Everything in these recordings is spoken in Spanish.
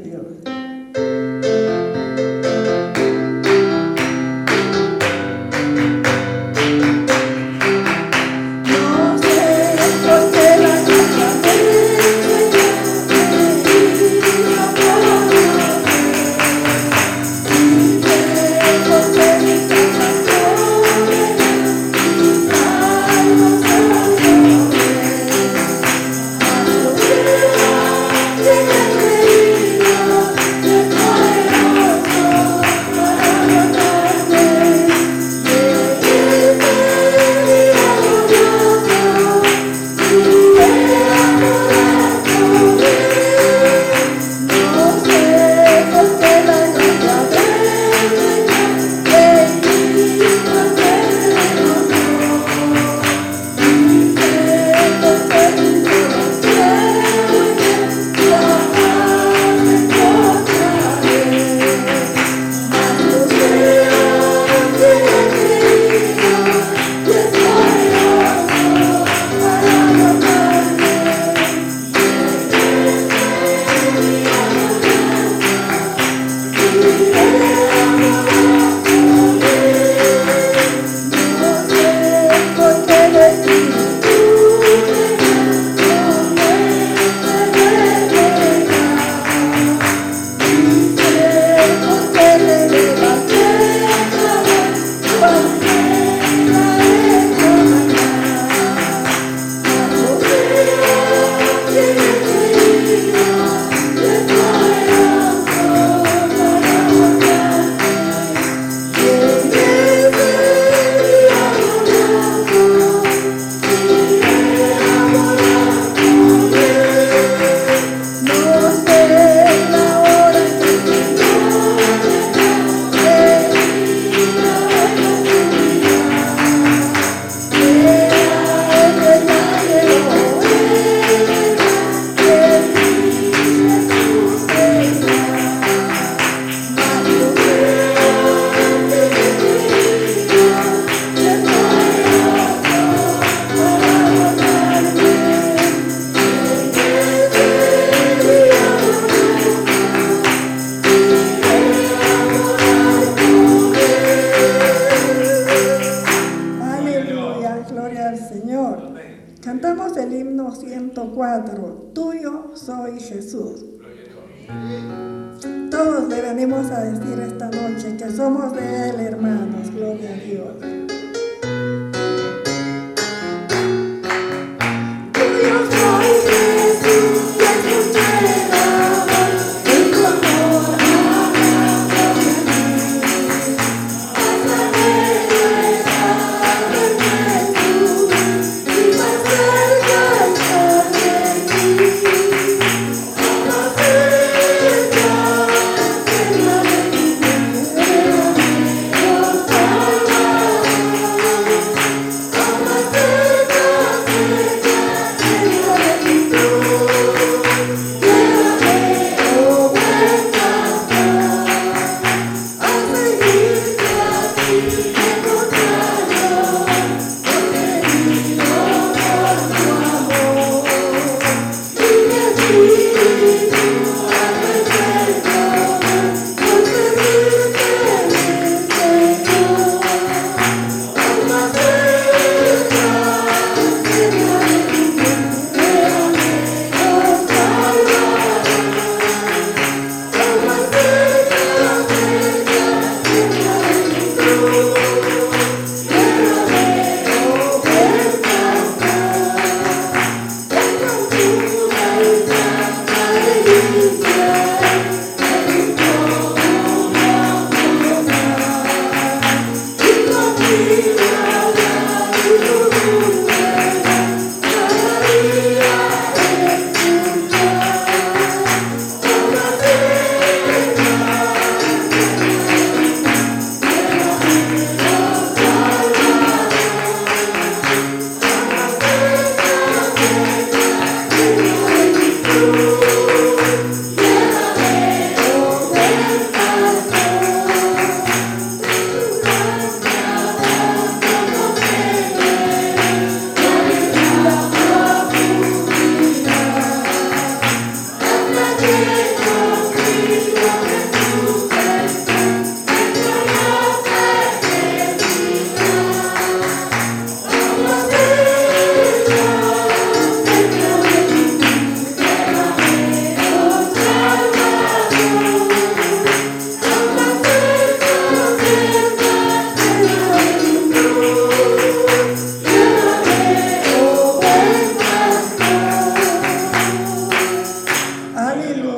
Aleluya,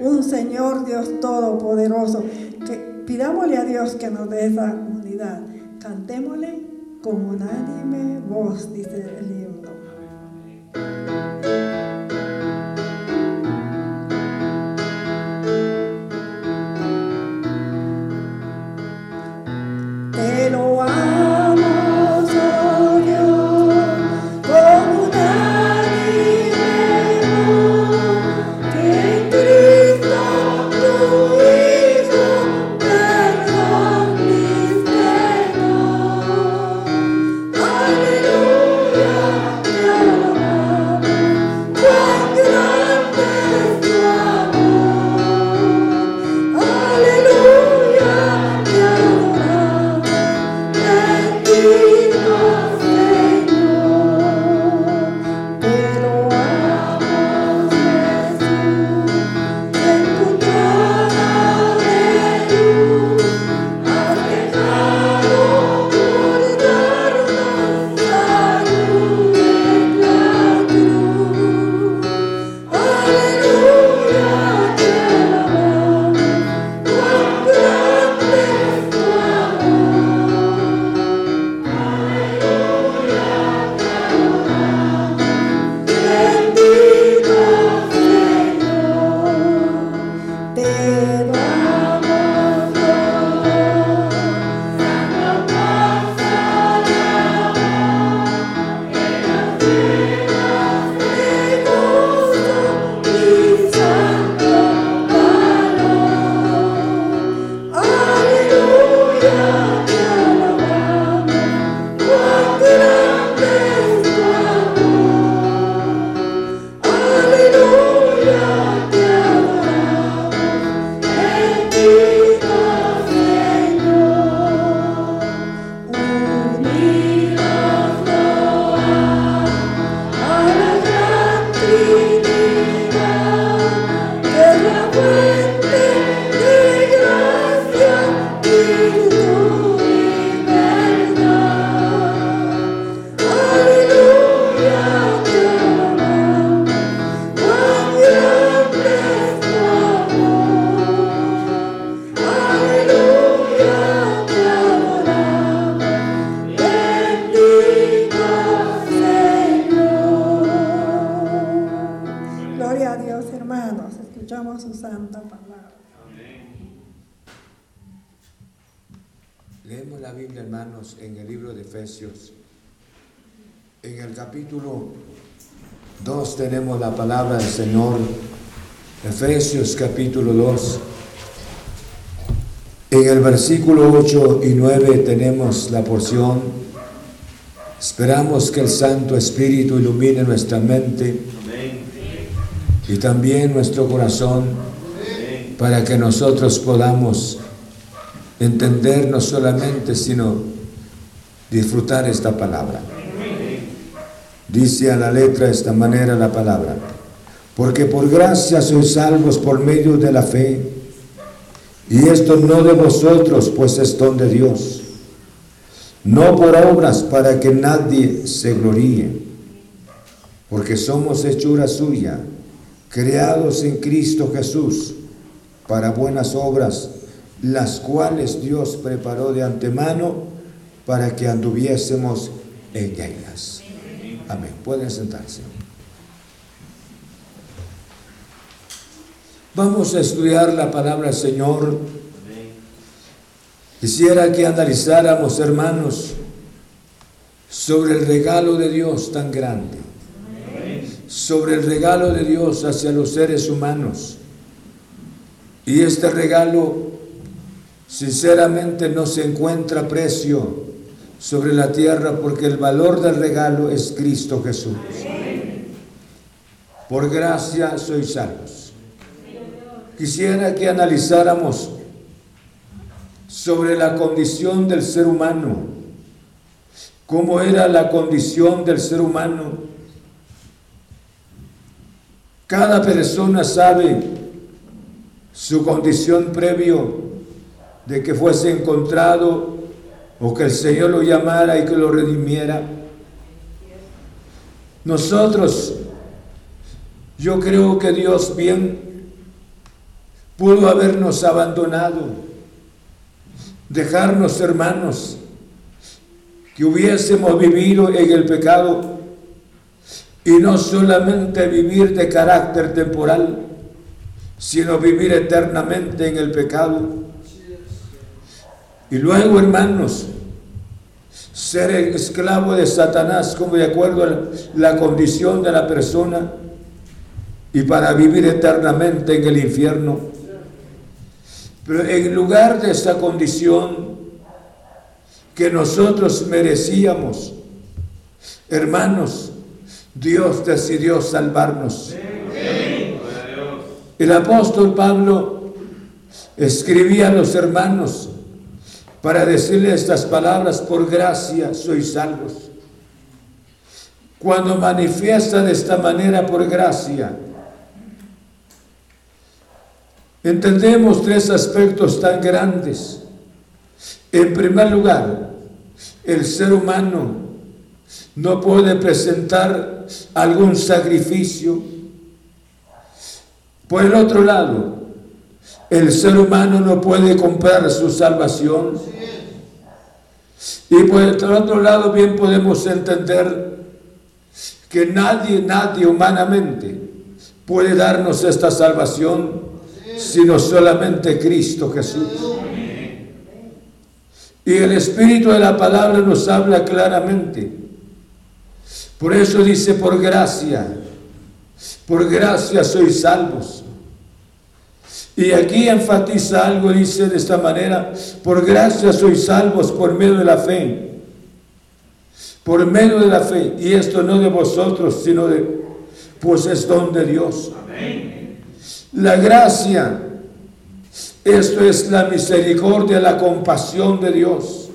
Un Señor Dios Todopoderoso. Pidámosle a Dios que nos dé esa unidad. Cantémosle con unánime voz, dice el himno. 2 tenemos la palabra del Señor. Efesios capítulo 2. En el versículo 8 y 9 tenemos la porción. Esperamos que el Santo Espíritu ilumine nuestra mente y también nuestro corazón para que nosotros podamos entender no solamente, sino disfrutar esta palabra. Dice a la letra de esta manera la palabra, porque por gracia sois salvos por medio de la fe, y esto no de vosotros, pues es don de Dios, no por obras para que nadie se gloríe, porque somos hechura suya, creados en Cristo Jesús, para buenas obras, las cuales Dios preparó de antemano para que anduviésemos en ellas. Amén. Pueden sentarse. Vamos a estudiar la palabra del Señor. Quisiera que analizáramos, hermanos, sobre el regalo de Dios tan grande, sobre el regalo de Dios hacia los seres humanos. Y este regalo Sinceramente no se encuentra precio sobre la tierra porque el valor del regalo es Cristo Jesús. Por gracia sois salvos. Quisiera que analizáramos sobre la condición del ser humano, cómo era la condición del ser humano. Cada persona sabe su condición previo de que fuese encontrado o que el Señor lo llamara y que lo redimiera. Nosotros, yo creo que Dios bien pudo habernos abandonado, dejarnos hermanos, que hubiésemos vivido en el pecado y no solamente vivir de carácter temporal, sino vivir eternamente en el pecado. Y luego, hermanos, ser esclavo de Satanás como de acuerdo a la condición de la persona y para vivir eternamente en el infierno. Pero en lugar de esa condición que nosotros merecíamos, hermanos, Dios decidió salvarnos. El apóstol Pablo escribía a los hermanos para decirle estas palabras, por gracia sois salvos. Cuando manifiesta de esta manera por gracia, entendemos tres aspectos tan grandes. En primer lugar, el ser humano no puede presentar algún sacrificio. Por el otro lado, el ser humano no puede comprar su salvación. Y por el otro lado bien podemos entender que nadie, nadie humanamente puede darnos esta salvación sino solamente Cristo Jesús. Y el Espíritu de la palabra nos habla claramente. Por eso dice, por gracia, por gracia sois salvos. Y aquí enfatiza algo, dice de esta manera, por gracia sois salvos por medio de la fe. Por medio de la fe. Y esto no de vosotros, sino de, pues es don de Dios. La gracia, esto es la misericordia, la compasión de Dios.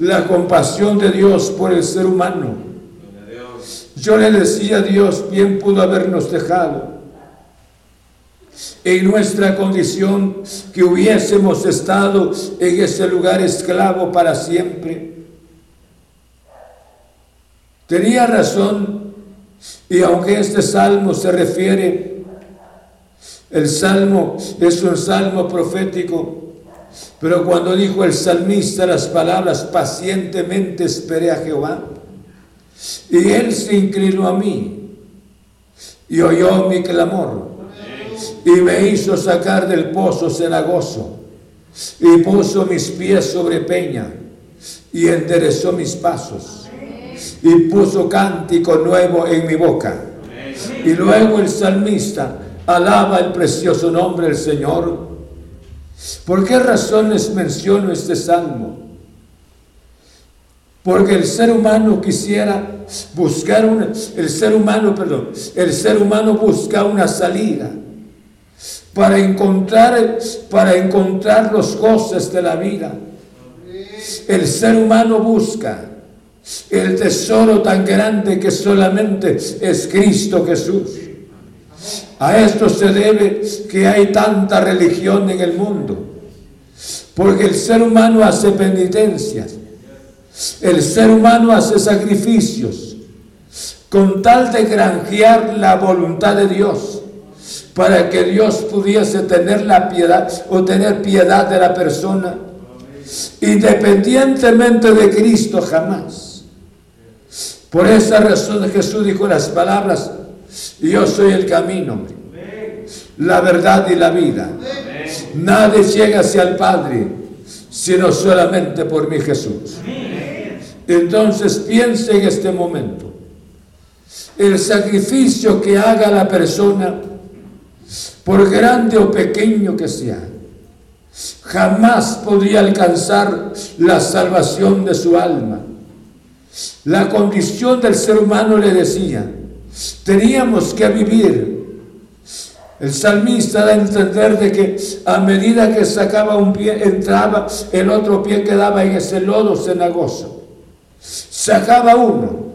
La compasión de Dios por el ser humano. Yo le decía a Dios, bien pudo habernos dejado en nuestra condición que hubiésemos estado en ese lugar esclavo para siempre. Tenía razón y aunque este salmo se refiere, el salmo es un salmo profético, pero cuando dijo el salmista las palabras, pacientemente esperé a Jehová, y él se inclinó a mí y oyó mi clamor y me hizo sacar del pozo cenagoso y puso mis pies sobre peña y enderezó mis pasos y puso cántico nuevo en mi boca. Y luego el salmista alaba el precioso nombre del Señor. ¿Por qué razones menciono este salmo? Porque el ser humano quisiera buscar una, el ser humano, perdón, el ser humano busca una salida para encontrar, para encontrar los goces de la vida. El ser humano busca el tesoro tan grande que solamente es Cristo Jesús. A esto se debe que hay tanta religión en el mundo, porque el ser humano hace penitencias, el ser humano hace sacrificios, con tal de granjear la voluntad de Dios, para que Dios pudiese tener la piedad o tener piedad de la persona, independientemente de Cristo jamás. Por esa razón Jesús dijo las palabras, yo soy el camino, la verdad y la vida. Nadie llega hacia el Padre, sino solamente por mi Jesús. Entonces piense en este momento. El sacrificio que haga la persona, por grande o pequeño que sea, jamás podría alcanzar la salvación de su alma. La condición del ser humano le decía, teníamos que vivir. El salmista da a entender de que a medida que sacaba un pie, entraba, el otro pie quedaba en ese lodo cenagoso sacaba uno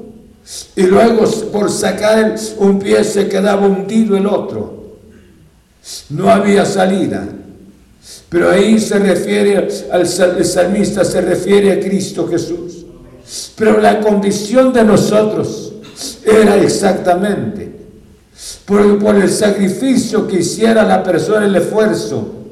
y luego por sacar un pie se quedaba hundido el otro. No había salida. Pero ahí se refiere al salmista, se refiere a Cristo Jesús. Pero la condición de nosotros era exactamente por, por el sacrificio que hiciera la persona, el esfuerzo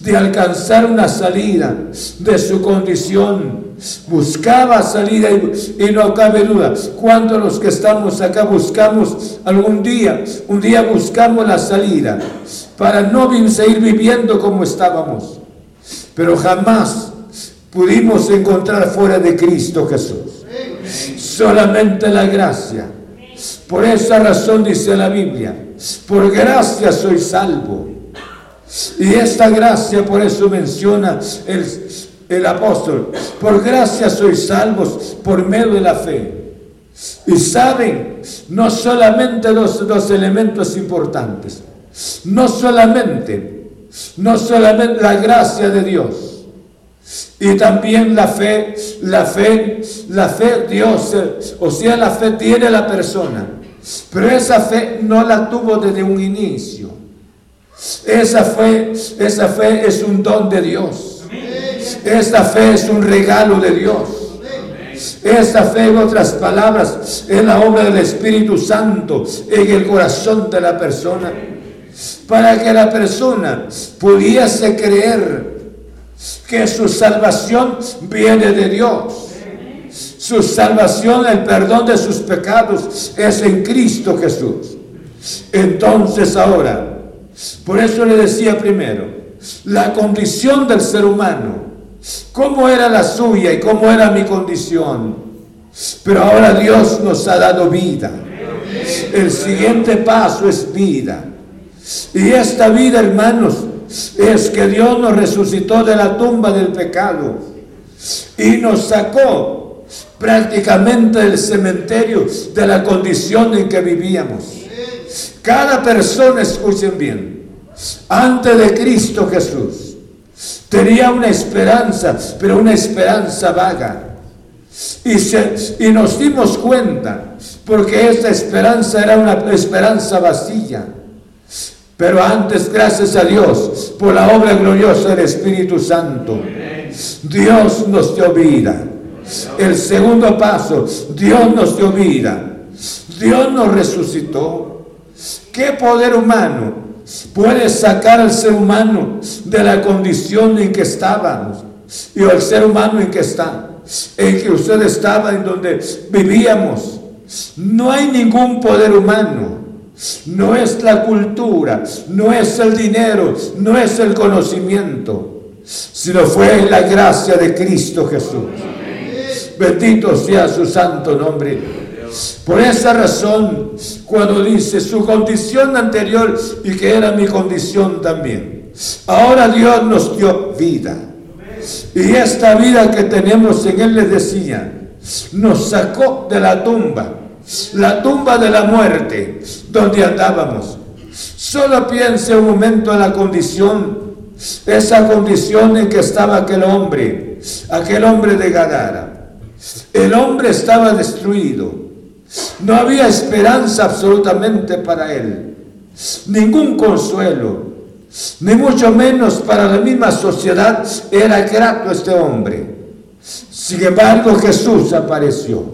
de alcanzar una salida de su condición. Buscaba salida y, no cabe duda. Cuando los que estamos acá buscamos algún día, un día buscamos la salida para no seguir viviendo como estábamos. Pero jamás pudimos encontrar fuera de Cristo Jesús. Solamente la gracia. Por esa razón dice la Biblia, por gracia soy salvo y esta gracia, por eso menciona el, el apóstol, por gracia sois salvos por medio de la fe. Y saben, no solamente los dos elementos importantes, no solamente, no solamente la gracia de Dios, y también la fe, la fe, la fe Dios, o sea, la fe tiene la persona, pero esa fe no la tuvo desde un inicio. Esa fe, esa fe es un don de Dios. Esta fe es un regalo de Dios. Esta fe, en otras palabras, es la obra del Espíritu Santo en el corazón de la persona. Para que la persona pudiese creer que su salvación viene de Dios. Su salvación, el perdón de sus pecados es en Cristo Jesús. Entonces ahora, por eso le decía primero, la condición del ser humano, cómo era la suya y cómo era mi condición. Pero ahora Dios nos ha dado vida. El siguiente paso es vida. Y esta vida, hermanos, es que Dios nos resucitó de la tumba del pecado y nos sacó prácticamente del cementerio de la condición en que vivíamos. Cada persona, escuchen bien, antes de Cristo Jesús, tenía una esperanza, pero una esperanza vaga. Y, y nos dimos cuenta, porque esa esperanza era una esperanza vacía. Pero antes, gracias a Dios, por la obra gloriosa del Espíritu Santo, Dios nos dio vida. El segundo paso, Dios nos dio vida. Dios nos resucitó. ¿Qué poder humano puede sacar al ser humano de la condición en que estábamos? Y al ser humano en que está, en que usted estaba, en donde vivíamos. No hay ningún poder humano. No es la cultura, no es el dinero, no es el conocimiento. sino fue la gracia de Cristo Jesús. Bendito sea su santo nombre. Por esa razón, cuando dice su condición anterior y que era mi condición también, ahora Dios nos dio vida. Y esta vida que tenemos en Él, les decía, nos sacó de la tumba, la tumba de la muerte, donde andábamos. Solo piense un momento en la condición, esa condición en que estaba aquel hombre, aquel hombre de Gadara. El hombre estaba destruido. No había esperanza absolutamente para él. Ningún consuelo. Ni mucho menos para la misma sociedad era grato este hombre. Sin embargo, Jesús apareció.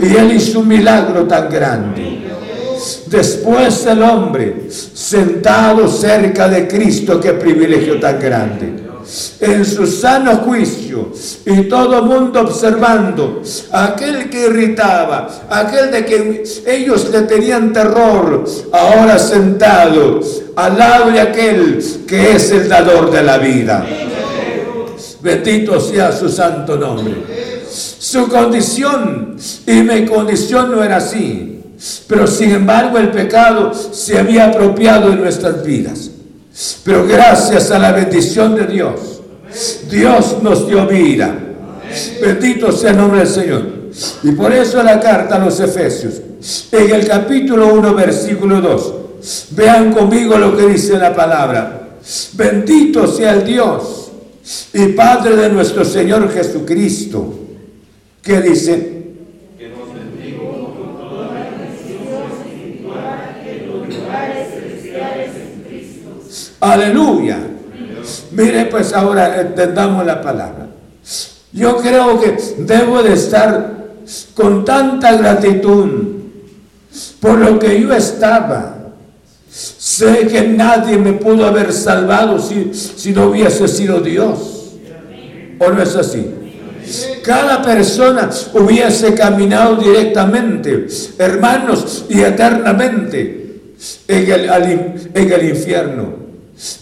Y él hizo un milagro tan grande. Después el hombre sentado cerca de Cristo, qué privilegio tan grande en su sano juicio y todo mundo observando, aquel que irritaba, aquel de que ellos le tenían terror, ahora sentado al lado de aquel que es el dador de la vida. Bendito sea su santo nombre. Su condición y mi condición no era así, pero sin embargo el pecado se había apropiado de nuestras vidas. Pero gracias a la bendición de Dios, Dios nos dio vida. Bendito sea el nombre del Señor. Y por eso la carta a los Efesios, en el capítulo 1, versículo 2, vean conmigo lo que dice la palabra. Bendito sea el Dios y Padre de nuestro Señor Jesucristo, que dice, Aleluya. Mire, pues ahora entendamos la palabra. Yo creo que debo de estar con tanta gratitud por lo que yo estaba. Sé que nadie me pudo haber salvado si, si no hubiese sido Dios. ¿O no es así? Cada persona hubiese caminado directamente, hermanos, y eternamente en el, en el infierno.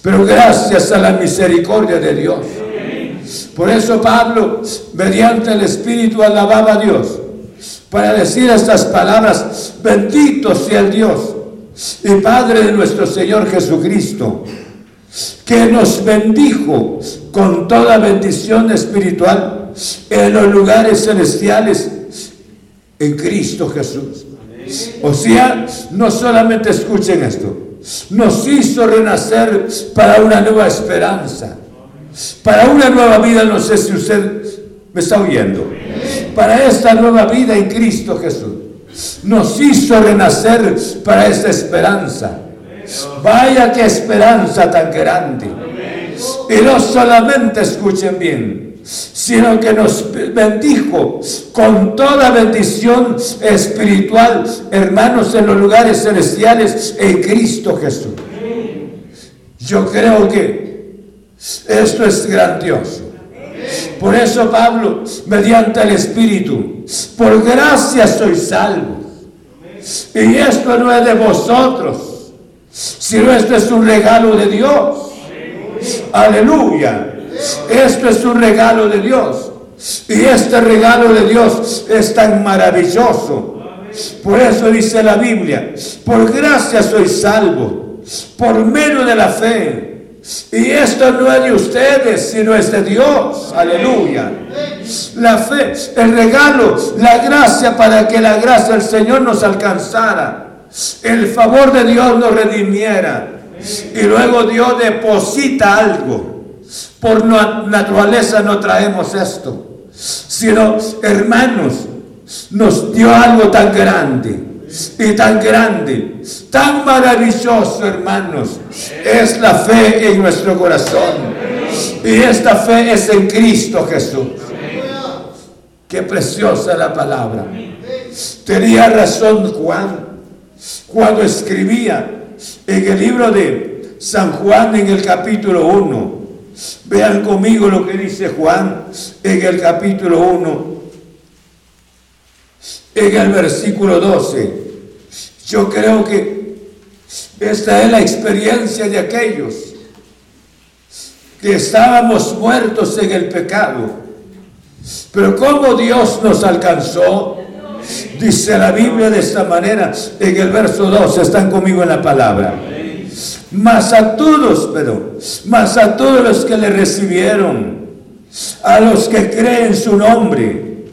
Pero gracias a la misericordia de Dios. Por eso Pablo, mediante el Espíritu, alababa a Dios para decir estas palabras, bendito sea el Dios y Padre de nuestro Señor Jesucristo, que nos bendijo con toda bendición espiritual en los lugares celestiales en Cristo Jesús. O sea, no solamente escuchen esto, nos hizo renacer para una nueva esperanza, para una nueva vida, no sé si usted me está oyendo, para esta nueva vida en Cristo Jesús. Nos hizo renacer para esta esperanza. Vaya qué esperanza tan grande. Y no solamente escuchen bien, sino que nos bendijo con toda bendición espiritual, hermanos, en los lugares celestiales en Cristo Jesús. Yo creo que esto es grandioso. Por eso Pablo, mediante el Espíritu, por gracia soy salvo. Y esto no es de vosotros, sino esto es un regalo de Dios. Aleluya. Esto es un regalo de Dios. Y este regalo de Dios es tan maravilloso. Por eso dice la Biblia, por gracia soy salvo, por medio de la fe. Y esto no es de ustedes, sino es de Dios. Aleluya. La fe, el regalo, la gracia para que la gracia del Señor nos alcanzara. El favor de Dios nos redimiera. Y luego Dios deposita algo por naturaleza no traemos esto, sino hermanos, nos dio algo tan grande y tan grande, tan maravilloso, hermanos. Es la fe en nuestro corazón. Y esta fe es en Cristo Jesús. Qué preciosa la palabra. Tenía razón Juan cuando escribía en el libro de San Juan en el capítulo 1 Vean conmigo lo que dice Juan en el capítulo 1, en el versículo 12. Yo creo que esta es la experiencia de aquellos que estábamos muertos en el pecado. Pero como Dios nos alcanzó, dice la Biblia de esta manera, en el verso 2, están conmigo en la palabra. Mas a todos, pero, mas a todos los que le recibieron, a los que creen su nombre,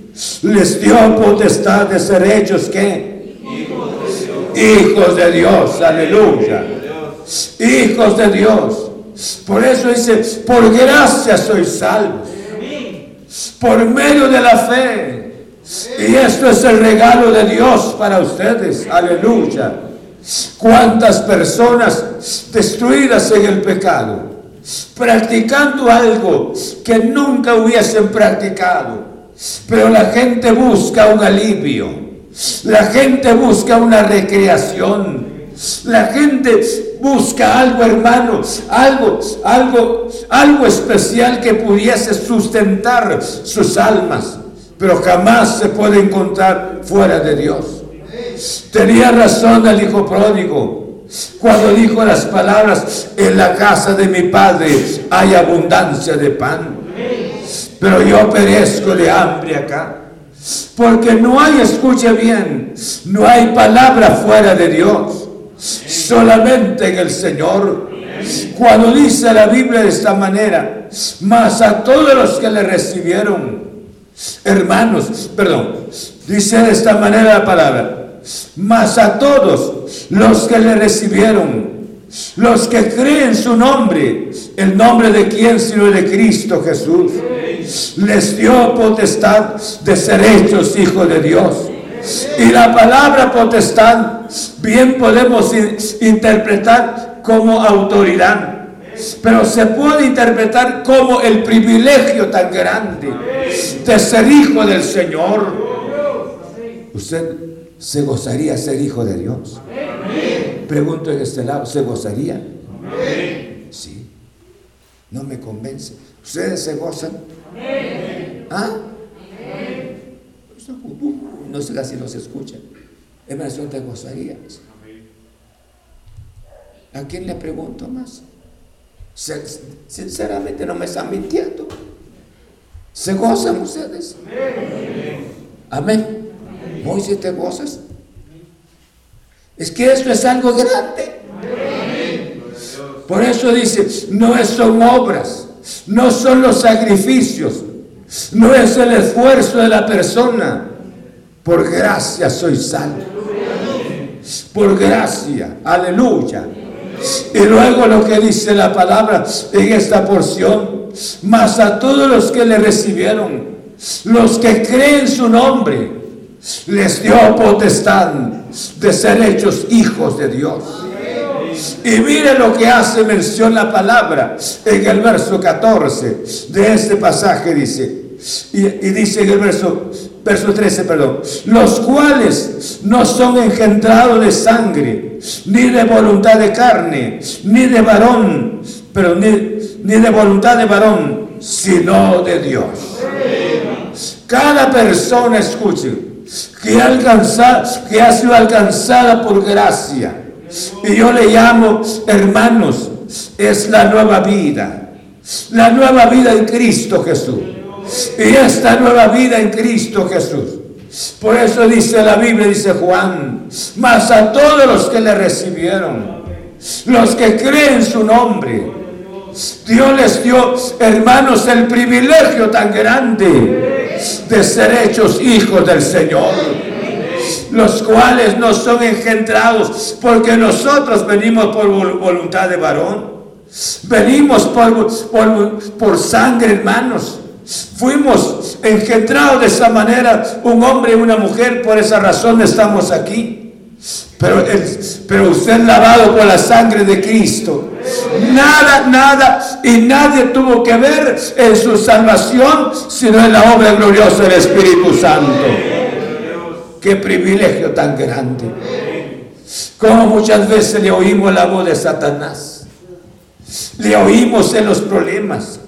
les dio potestad de ser hechos que hijos de Dios, aleluya. Hijos de Dios. Por eso dice, por gracia soy salvos. Por medio de la fe. Y esto es el regalo de Dios para ustedes. Aleluya. Cuántas personas destruidas en el pecado, practicando algo que nunca hubiesen practicado. Pero la gente busca un alivio. La gente busca una recreación. La gente busca algo, hermano, algo, algo, algo especial que pudiese sustentar sus almas, pero jamás se puede encontrar fuera de Dios. Tenía razón el hijo pródigo cuando dijo las palabras, en la casa de mi padre hay abundancia de pan, pero yo perezco de hambre acá. Porque no hay, escuche bien, no hay palabra fuera de Dios solamente en el Señor. Cuando dice la Biblia de esta manera, más a todos los que le recibieron, hermanos, perdón, dice de esta manera la palabra, más a todos los que le recibieron, los que creen su nombre, el nombre de quién sino de Cristo Jesús, les dio potestad de ser hechos hijos de Dios. Y la palabra potestad bien podemos interpretar como autoridad. Pero se puede interpretar como el privilegio tan grande de ser hijo del Señor. Usted se gozaría ser hijo de Dios. Pregunto en este lado, ¿se gozaría? Sí. No me convence. ¿Ustedes se gozan? ¿Ah? no sé si nos escucha. Hermano, te gozarías. ¿A quién le pregunto más? Sinceramente no me están mintiendo. ¿Se gozan ustedes? Amén. Moisés, ¿te gozas? Es que esto es algo grande. Por eso dice, no son obras, no son los sacrificios, no es el esfuerzo de la persona, por gracia soy salvo. Por gracia. Aleluya. Y luego lo que dice la palabra en esta porción. Mas a todos los que le recibieron, los que creen su nombre, les dio potestad de ser hechos hijos de Dios. Y mire lo que hace mención la palabra en el verso 14 de este pasaje. Dice, y, dice en el verso verso 13, perdón, los cuales no son engendrados de sangre, ni de voluntad de carne, ni de varón, pero ni, de voluntad de varón, sino de Dios. Cada persona, escuche, que ha, sido alcanzada por gracia, y yo le llamo, hermanos, es la nueva vida, la nueva vida en Cristo Jesús. Y esta nueva vida en Cristo Jesús. Por eso dice la Biblia, dice Juan, mas a todos los que le recibieron, los que creen su nombre, Dios les dio, hermanos, el privilegio tan grande de ser hechos hijos del Señor, los cuales no son engendrados porque nosotros venimos por voluntad de varón, venimos por, por, sangre, hermanos Fuimos engendrados de esa manera, un hombre y una mujer, por esa razón estamos aquí. Pero, pero usted lavado por la sangre de Cristo. Nada, nada y nadie tuvo que ver en su salvación, sino en la obra gloriosa del Espíritu Santo. Qué privilegio tan grande. Como muchas veces le oímos la voz de Satanás. Le oímos en los problemas.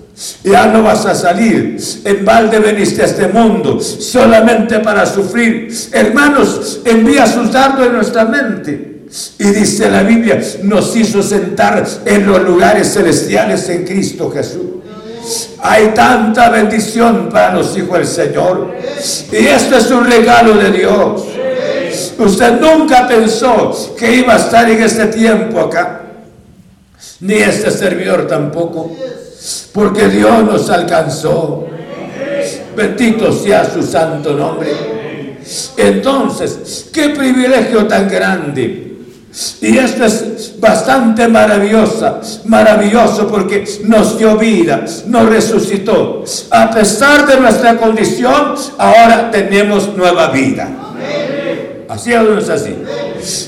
Ya no vas a salir. En balde veniste a este mundo solamente para sufrir. Hermanos, envía sus dardos en nuestra mente. Y dice la Biblia, nos hizo sentar en los lugares celestiales en Cristo Jesús. Hay tanta bendición para los hijos del Señor. Y esto es un regalo de Dios. Usted nunca pensó que iba a estar en este tiempo acá. Ni este servidor tampoco. Porque Dios nos alcanzó. Bendito sea su santo nombre. Entonces, qué privilegio tan grande. Y esto es bastante maravillosa, maravilloso porque nos dio vida, nos resucitó. A pesar de nuestra condición, ahora tenemos nueva vida. Así o no es así.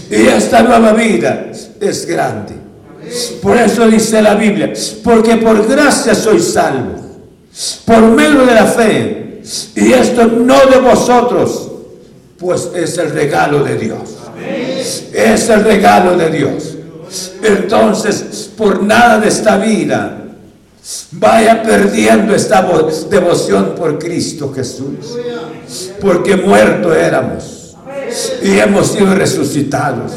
Y esta nueva vida es grande. Por eso dice la Biblia, porque por gracia soy salvo, por medio de la fe. Y esto no de vosotros, pues es el regalo de Dios. Es el regalo de Dios. Entonces, por nada de esta vida, vaya perdiendo esta devoción por Cristo Jesús. Porque muerto éramos y hemos sido resucitados.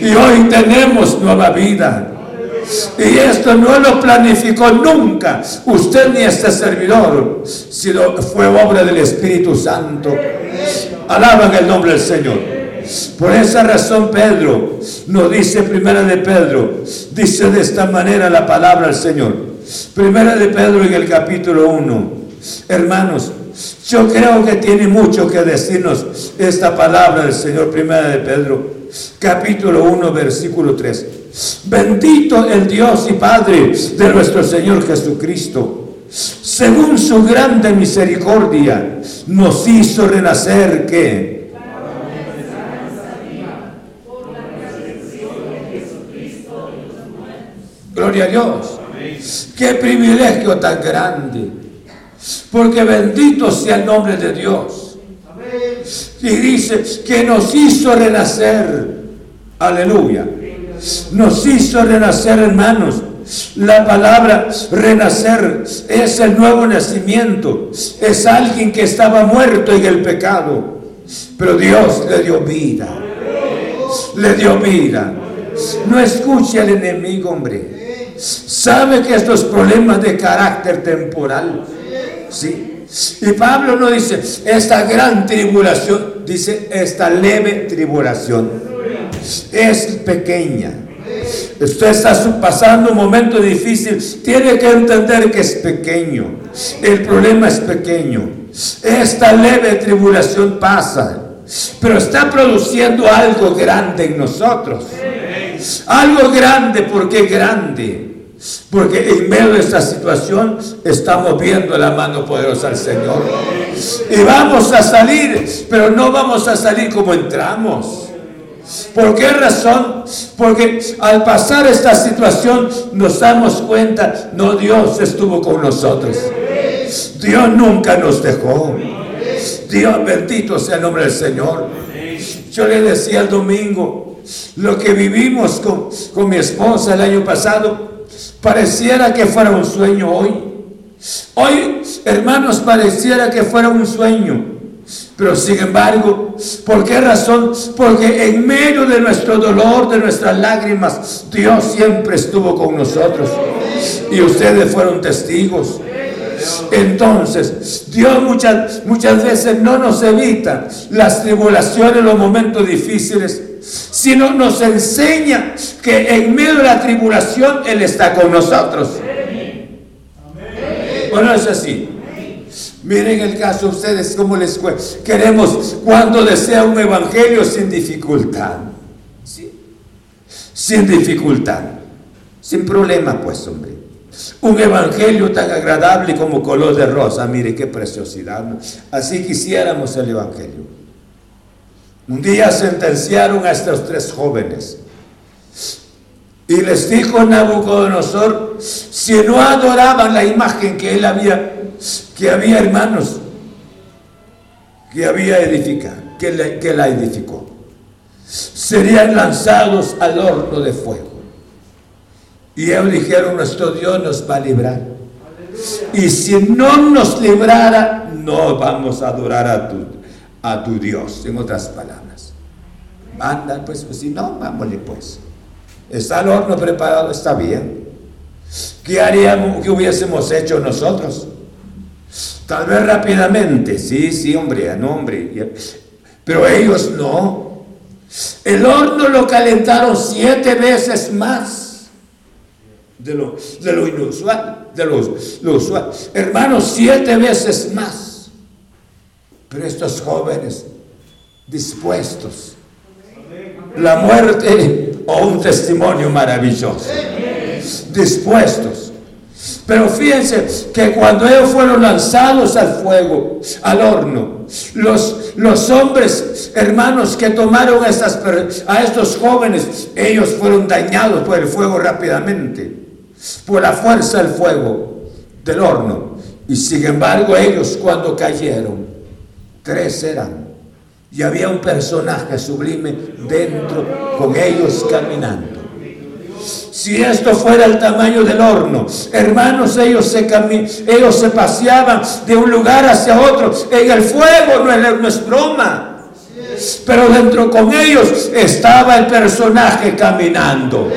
Y hoy tenemos nueva vida. Y esto no lo planificó nunca usted ni este servidor, sino fue obra del Espíritu Santo. Alaban el nombre del Señor. Por esa razón Pedro nos dice, primera de Pedro, dice de esta manera la palabra del Señor. Primera de Pedro en el capítulo 1. Hermanos, yo creo que tiene mucho que decirnos esta palabra del Señor, primera de Pedro, capítulo 1, versículo 3. Bendito el Dios y Padre de nuestro Señor Jesucristo, según su grande misericordia, nos hizo renacer A Dios. Qué privilegio tan grande. Porque bendito sea el nombre de Dios. Y dice que nos hizo renacer. Aleluya. Nos hizo renacer, hermanos. La palabra renacer es el nuevo nacimiento. Es alguien que estaba muerto en el pecado. Pero Dios le dio vida. Le dio vida. No escuche al enemigo, hombre. Sabe que estos problemas de carácter temporal. Sí. Y Pablo no dice esta gran tribulación, dice esta leve tribulación. Es pequeña. Usted está pasando un momento difícil, tiene que entender que es pequeño. El problema es pequeño. Esta leve tribulación pasa, pero está produciendo algo grande en nosotros. Algo grande porque grande. Porque en medio de esta situación estamos viendo la mano poderosa del Señor. Y vamos a salir, pero no vamos a salir como entramos. ¿Por qué razón? Porque al pasar esta situación nos damos cuenta, no Dios estuvo con nosotros. Dios nunca nos dejó. Dios bendito sea el nombre del Señor. Yo le decía el domingo, lo que vivimos con, con mi esposa el año pasado, Pareciera que fuera un sueño hoy. Hoy, hermanos, pareciera que fuera un sueño. Pero sin embargo, ¿por qué razón? Porque en medio de nuestro dolor, de nuestras lágrimas, Dios siempre estuvo con nosotros. Y ustedes fueron testigos. Entonces, Dios muchas, muchas veces no nos evita las tribulaciones, los momentos difíciles, sino nos enseña que en medio de la tribulación Él está con nosotros. Bueno, es así. Miren el caso ustedes, cómo les queremos cuando desea un evangelio sin dificultad. Sin dificultad. Sin problema, pues, hombre. Un evangelio tan agradable como color de rosa. Mire qué preciosidad. Así quisiéramos el evangelio. Un día sentenciaron a estos tres jóvenes. Y les dijo Nabucodonosor, si no adoraban la imagen que él había, que había hermanos, que había edificado, que, que la edificó, serían lanzados al horno de fuego. Y ellos dijeron, nuestro Dios nos va a librar. Y si no nos librara, no vamos a adorar a tu, a tu Dios, en otras palabras. Anda, pues, pues si no, vámonos pues. Está el horno preparado, está bien. ¿Qué haríamos, qué hubiésemos hecho nosotros? Tal vez rápidamente, sí, sí, hombre, no, hombre. Pero ellos no. El horno lo calentaron siete veces más de lo, de lo inusual, de lo, lo usual. Hermanos, siete veces más. Pero estos jóvenes dispuestos, la muerte o un testimonio maravilloso, dispuestos pero fíjense que cuando ellos fueron lanzados al fuego, al horno, los, los hombres, hermanos que tomaron a, estos jóvenes, ellos fueron dañados por el fuego rápidamente, por la fuerza del fuego del horno. Y sin embargo ellos cuando cayeron, tres eran. Y había un personaje sublime dentro con ellos caminando. Si esto fuera el tamaño del horno, hermanos, ellos se, ellos se paseaban de un lugar hacia otro. En el fuego no es, no es broma. Pero dentro con ellos estaba el personaje caminando.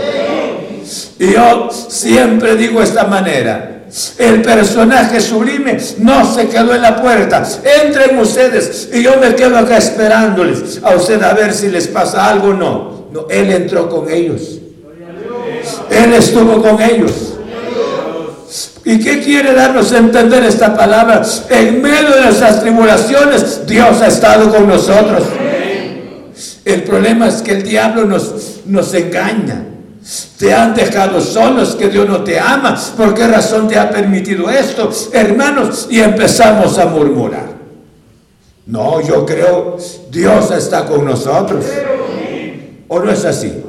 Y yo siempre digo esta manera. El personaje sublime no se quedó en la puerta. Entren ustedes y yo me quedo acá esperándoles a ustedes a ver si les pasa algo o no. No, él entró con ellos. Él estuvo con ellos. ¿Y qué quiere darnos a entender esta palabra? En medio de nuestras tribulaciones, Dios ha estado con nosotros. El problema es que el diablo nos, nos engaña. Te han dejado solos, que Dios no te ama. ¿Por qué razón te ha permitido esto? Hermanos, y empezamos a murmurar. No, yo creo Dios está con nosotros. ¿O no es así?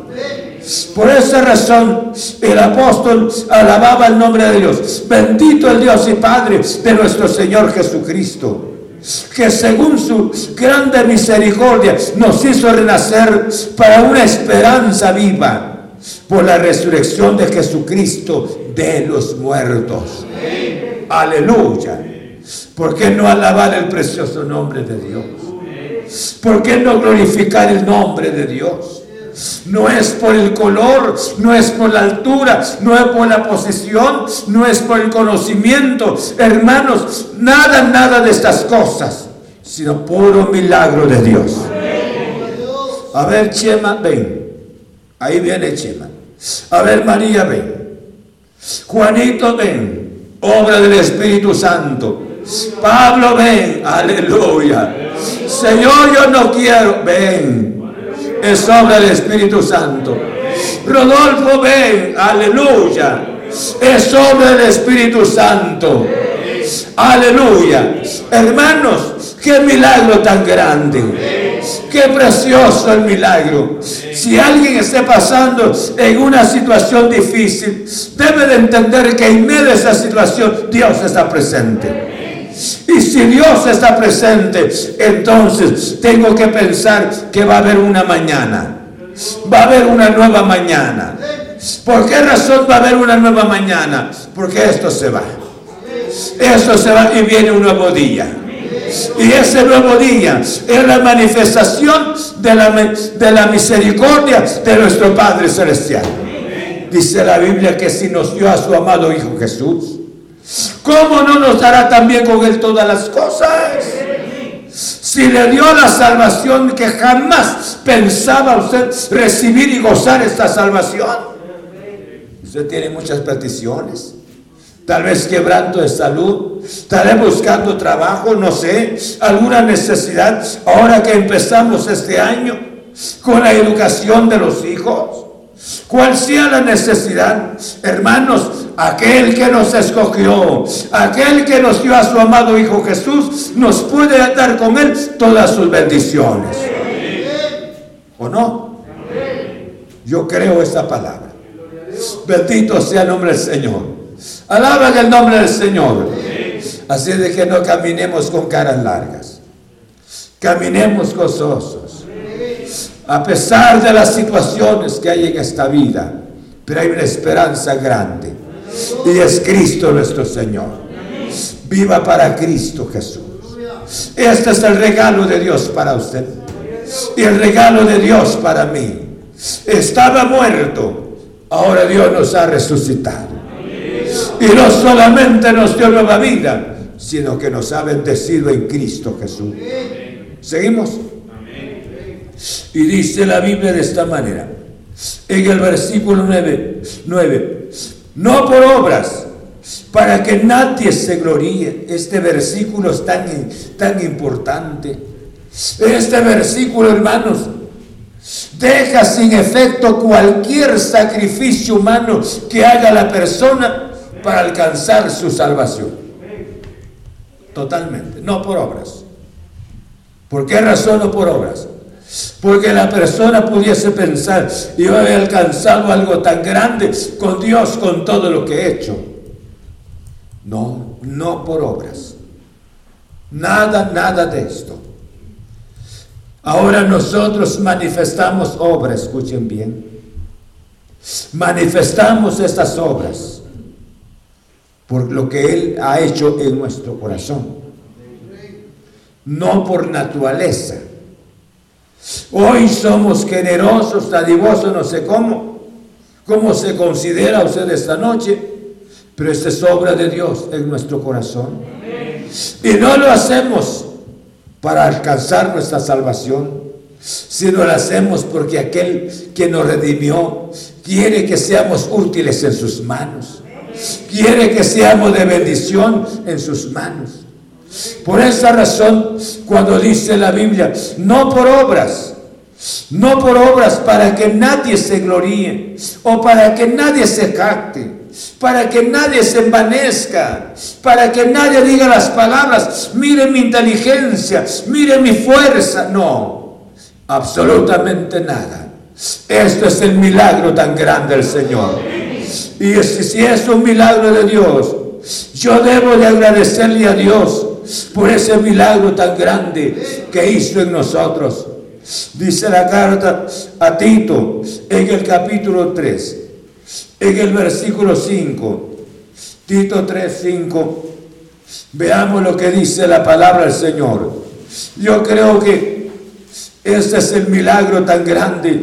Por esa razón el apóstol alababa el nombre de Dios. Bendito el Dios y Padre de nuestro Señor Jesucristo que según su grande misericordia nos hizo renacer para una esperanza viva por la resurrección de Jesucristo de los muertos. Aleluya. ¿Por qué no alabar el precioso nombre de Dios? ¿Por qué no glorificar el nombre de Dios? No es por el color, no es por la altura, no es por la posición, no es por el conocimiento. Hermanos, nada, nada de estas cosas, sino puro milagro de Dios. A ver, Chema, ven. Ahí viene Chema. A ver, María, ven. Juanito, ven. Obra del Espíritu Santo. Pablo, ven. Aleluya. Señor, yo no quiero. Ven es obra del Espíritu Santo. Rodolfo, ven, aleluya. Es obra del Espíritu Santo. Aleluya. Hermanos, qué milagro tan grande. Qué precioso el milagro. Si alguien está pasando en una situación difícil, debe de entender que en medio de esa situación Dios está presente. Y si Dios está presente, entonces tengo que pensar que va a haber una mañana. Va a haber una nueva mañana. ¿Por qué razón va a haber una nueva mañana? Porque esto se va. Esto se va y viene un nuevo día. Y ese nuevo día es la manifestación de la, de la misericordia de nuestro Padre Celestial. Dice la Biblia que si nos dio a su amado Hijo Jesús, ¿Cómo no nos dará también con Él todas las cosas? Si le dio la salvación que jamás pensaba usted recibir y gozar esta salvación. Usted tiene muchas peticiones. Tal vez quebranto de salud, vez buscando trabajo, no sé, alguna necesidad. Ahora que empezamos este año con la educación de los hijos, cual sea la necesidad, hermanos, aquel que nos escogió, aquel que nos dio a su amado Hijo Jesús, nos puede dar con Él todas sus bendiciones. ¿O no? Yo creo esta palabra. Bendito sea el nombre del Señor. Alaban el nombre del Señor. Así de que no caminemos con caras largas. Caminemos gozosos. A pesar de las situaciones que hay en esta vida, pero hay una esperanza grande y es Cristo nuestro Señor. Viva para Cristo Jesús. Este es el regalo de Dios para usted. Y el regalo de Dios para mí. Estaba muerto, ahora Dios nos ha resucitado. Y no solamente nos dio nueva vida, sino que nos ha bendecido en Cristo Jesús. ¿Seguimos? Y dice la Biblia de esta manera, en el versículo 9, 9 no por obras, para que nadie se gloríe. Este versículo es tan, tan importante. Este versículo, hermanos, deja sin efecto cualquier sacrificio humano que haga la persona para alcanzar su salvación. Totalmente, no por obras. ¿Por qué razón no por obras? Porque la persona pudiese pensar, yo he alcanzado algo tan grande con Dios, con todo lo que he hecho. No, no por obras. Nada, nada de esto. Ahora nosotros manifestamos obras, escuchen bien. Manifestamos estas obras por lo que Él ha hecho en nuestro corazón. No por naturaleza. Hoy somos generosos, dadivosos, no sé cómo, cómo se considera usted esta noche, pero esta es obra de Dios en nuestro corazón. Y no lo hacemos para alcanzar nuestra salvación, sino lo hacemos porque aquel que nos redimió quiere que seamos útiles en sus manos, quiere que seamos de bendición en sus manos. Por esa razón, cuando dice la Biblia, no por obras, no por obras para que nadie se gloríe o para que nadie se jacte, para que nadie se envanezca, para que nadie diga las palabras, mire mi inteligencia, mire mi fuerza. No, absolutamente nada. Esto es el milagro tan grande del Señor. Y si es un milagro de Dios, yo debo de agradecerle a Dios por ese milagro tan grande que hizo en nosotros. Dice la carta a Tito en el capítulo 3, en el versículo 5, Tito 3, 5, veamos lo que dice la palabra del Señor. Yo creo que este es el milagro tan grande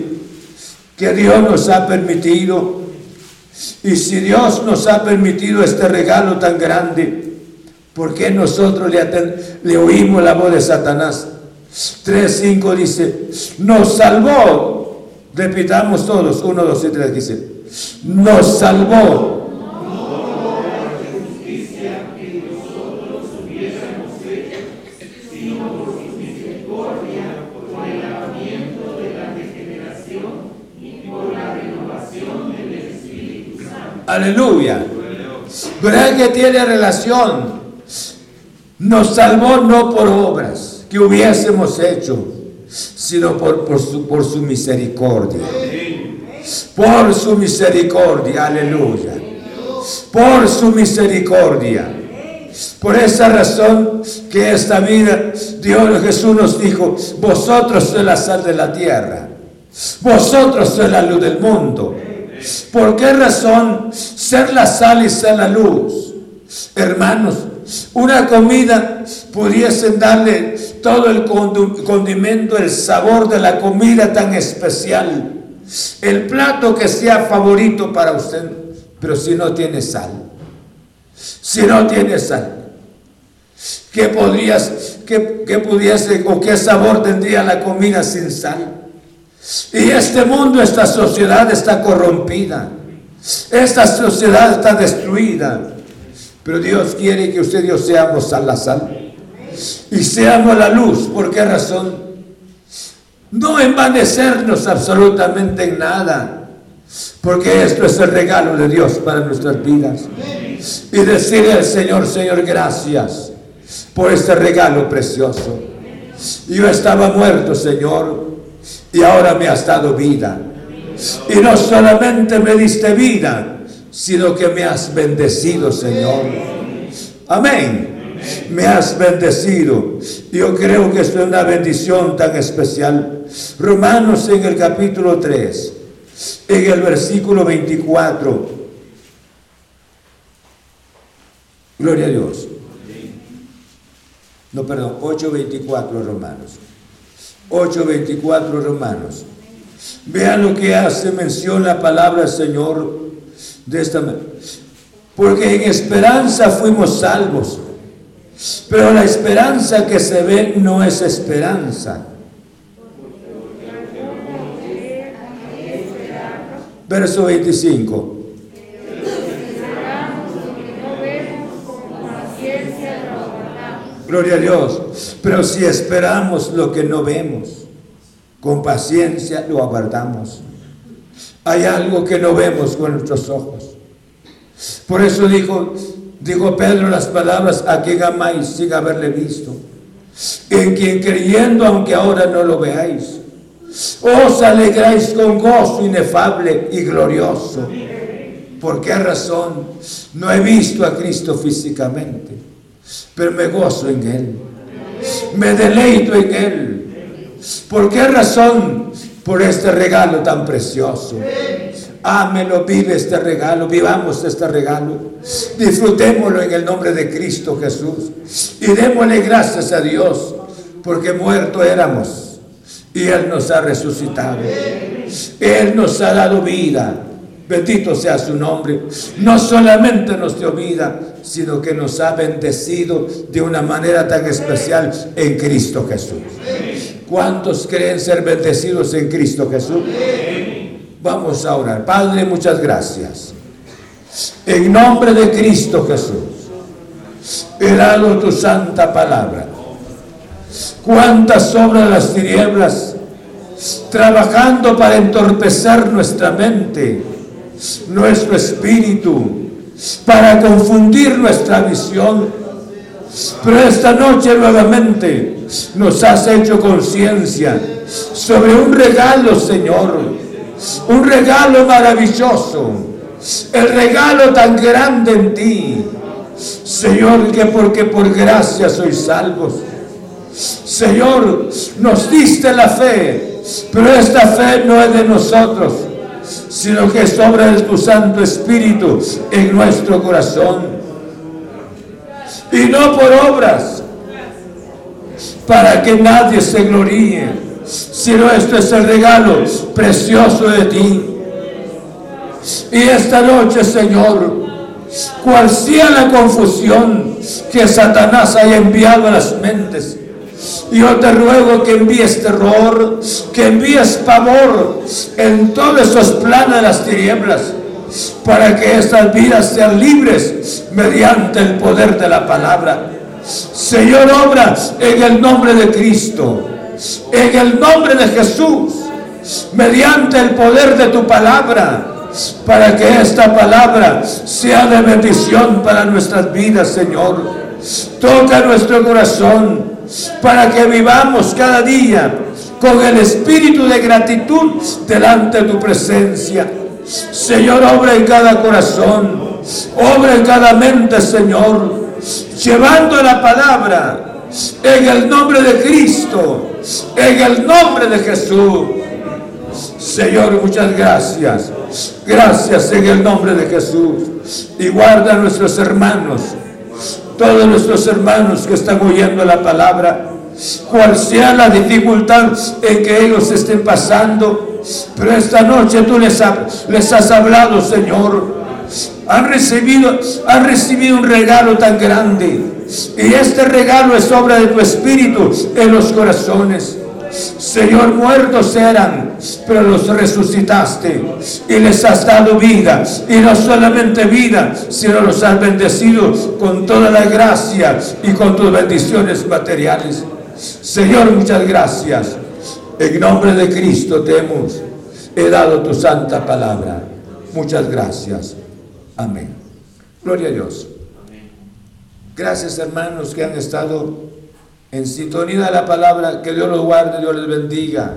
que Dios nos ha permitido. Y si Dios nos ha permitido este regalo tan grande, ¿Por qué nosotros le, oímos la voz de Satanás? 3.5 dice, nos salvó. Repitamos todos, 1, 2 y 3 dice, nos salvó. Aleluya. ¿Verdad que tiene relación? Nos salvó no por obras que hubiésemos hecho, sino por, por, su, por su misericordia. Por su misericordia, aleluya. Por su misericordia. Por esa razón que esta vida, Dios Jesús nos dijo, vosotros sois la sal de la tierra, vosotros sois la luz del mundo. ¿Por qué razón ser la sal y ser la luz? Hermanos, una comida pudiesen darle todo el condimento, el sabor de la comida tan especial, el plato que sea favorito para usted, pero si no tiene sal, si no tiene sal, ¿qué podrías, qué, qué pudiese o qué sabor tendría la comida sin sal? Y este mundo, esta sociedad está corrompida. Esta sociedad está destruida. Pero Dios quiere que usted y yo seamos a la sal. Y seamos la luz. ¿Por qué razón? No envanecernos absolutamente en nada. Porque esto es el regalo de Dios para nuestras vidas. Y decirle al Señor, Señor, gracias por este regalo precioso. Yo estaba muerto, Señor, y ahora me has dado vida. Y no solamente me diste vida, sino que me has bendecido, Señor. Amén. Me has bendecido. Yo creo que es una bendición tan especial. Romanos en el capítulo 3, en el versículo 24. Gloria a Dios. No, perdón, 8.24 Romanos. 8:24 Romanos. Vean lo que hace mención la palabra Señor de esta manera. Porque en esperanza fuimos salvos. Pero la esperanza que se ve no es esperanza. Verso 25. Gloria a Dios. Pero si esperamos lo que no vemos, con paciencia lo aguardamos. Hay algo que no vemos con nuestros ojos. Por eso dijo, dijo Pedro las palabras a quien amáis sin haberle visto. En quien creyendo, aunque ahora no lo veáis, os alegráis con gozo inefable y glorioso. ¿Por qué razón? No he visto a Cristo físicamente, pero me gozo en Él. Me deleito en Él. ¿Por qué razón? Por este regalo tan precioso. Ámelo, vive este regalo, vivamos este regalo. Disfrutémoslo en el nombre de Cristo Jesús. Y démosle gracias a Dios, porque muerto éramos. Y Él nos ha resucitado. Él nos ha dado vida. Bendito sea su nombre. No solamente nos dio vida, sino que nos ha bendecido de una manera tan especial en Cristo Jesús. ¿Cuántos creen ser bendecidos en Cristo Jesús? Vamos a orar. Padre, muchas gracias. En nombre de Cristo Jesús, he dado tu santa palabra. Cuántas obras las tinieblas trabajando para entorpecer nuestra mente, nuestro espíritu, para confundir nuestra visión. Pero esta noche nuevamente nos has hecho conciencia sobre un regalo, Señor, un regalo maravilloso, el regalo tan grande en ti. Señor, que porque por gracia sois salvos. Señor, nos diste la fe, pero esta fe no es de nosotros, sino que es obra de tu Santo Espíritu en nuestro corazón. Y no por obras, para que nadie se gloríe sino esto es el regalo precioso de ti. Y esta noche, Señor, cual sea la confusión que Satanás haya enviado a las mentes, yo te ruego que envíes terror, que envíes pavor en todos esos planes de las tinieblas, para que estas vidas sean libres mediante el poder de la palabra. Señor, obra en el nombre de Cristo en el nombre de Jesús, mediante el poder de tu palabra, para que esta palabra sea de bendición para nuestras vidas, Señor. Toca nuestro corazón para que vivamos cada día con el espíritu de gratitud delante de tu presencia. Señor, obra en cada corazón, obra en cada mente, Señor, llevando la palabra en el nombre de Cristo, en el nombre de Jesús. Señor, muchas gracias. Gracias en el nombre de Jesús. Y guarda a nuestros hermanos, todos nuestros hermanos que están oyendo la palabra, cual sea la dificultad en que ellos estén pasando. Pero esta noche tú les, has hablado, Señor. Han recibido, han recibido un regalo tan grande y este regalo es obra de tu Espíritu en los corazones. Señor, muertos eran, pero los resucitaste y les has dado vida. Y no solamente vida, sino los has bendecido con toda la gracia y con tus bendiciones materiales. Señor, muchas gracias. En nombre de Cristo te hemos he dado tu santa palabra. Muchas gracias. Amén. Gloria a Dios. Gracias hermanos que han estado en sintonía de la palabra. Que Dios los guarde, Dios les bendiga.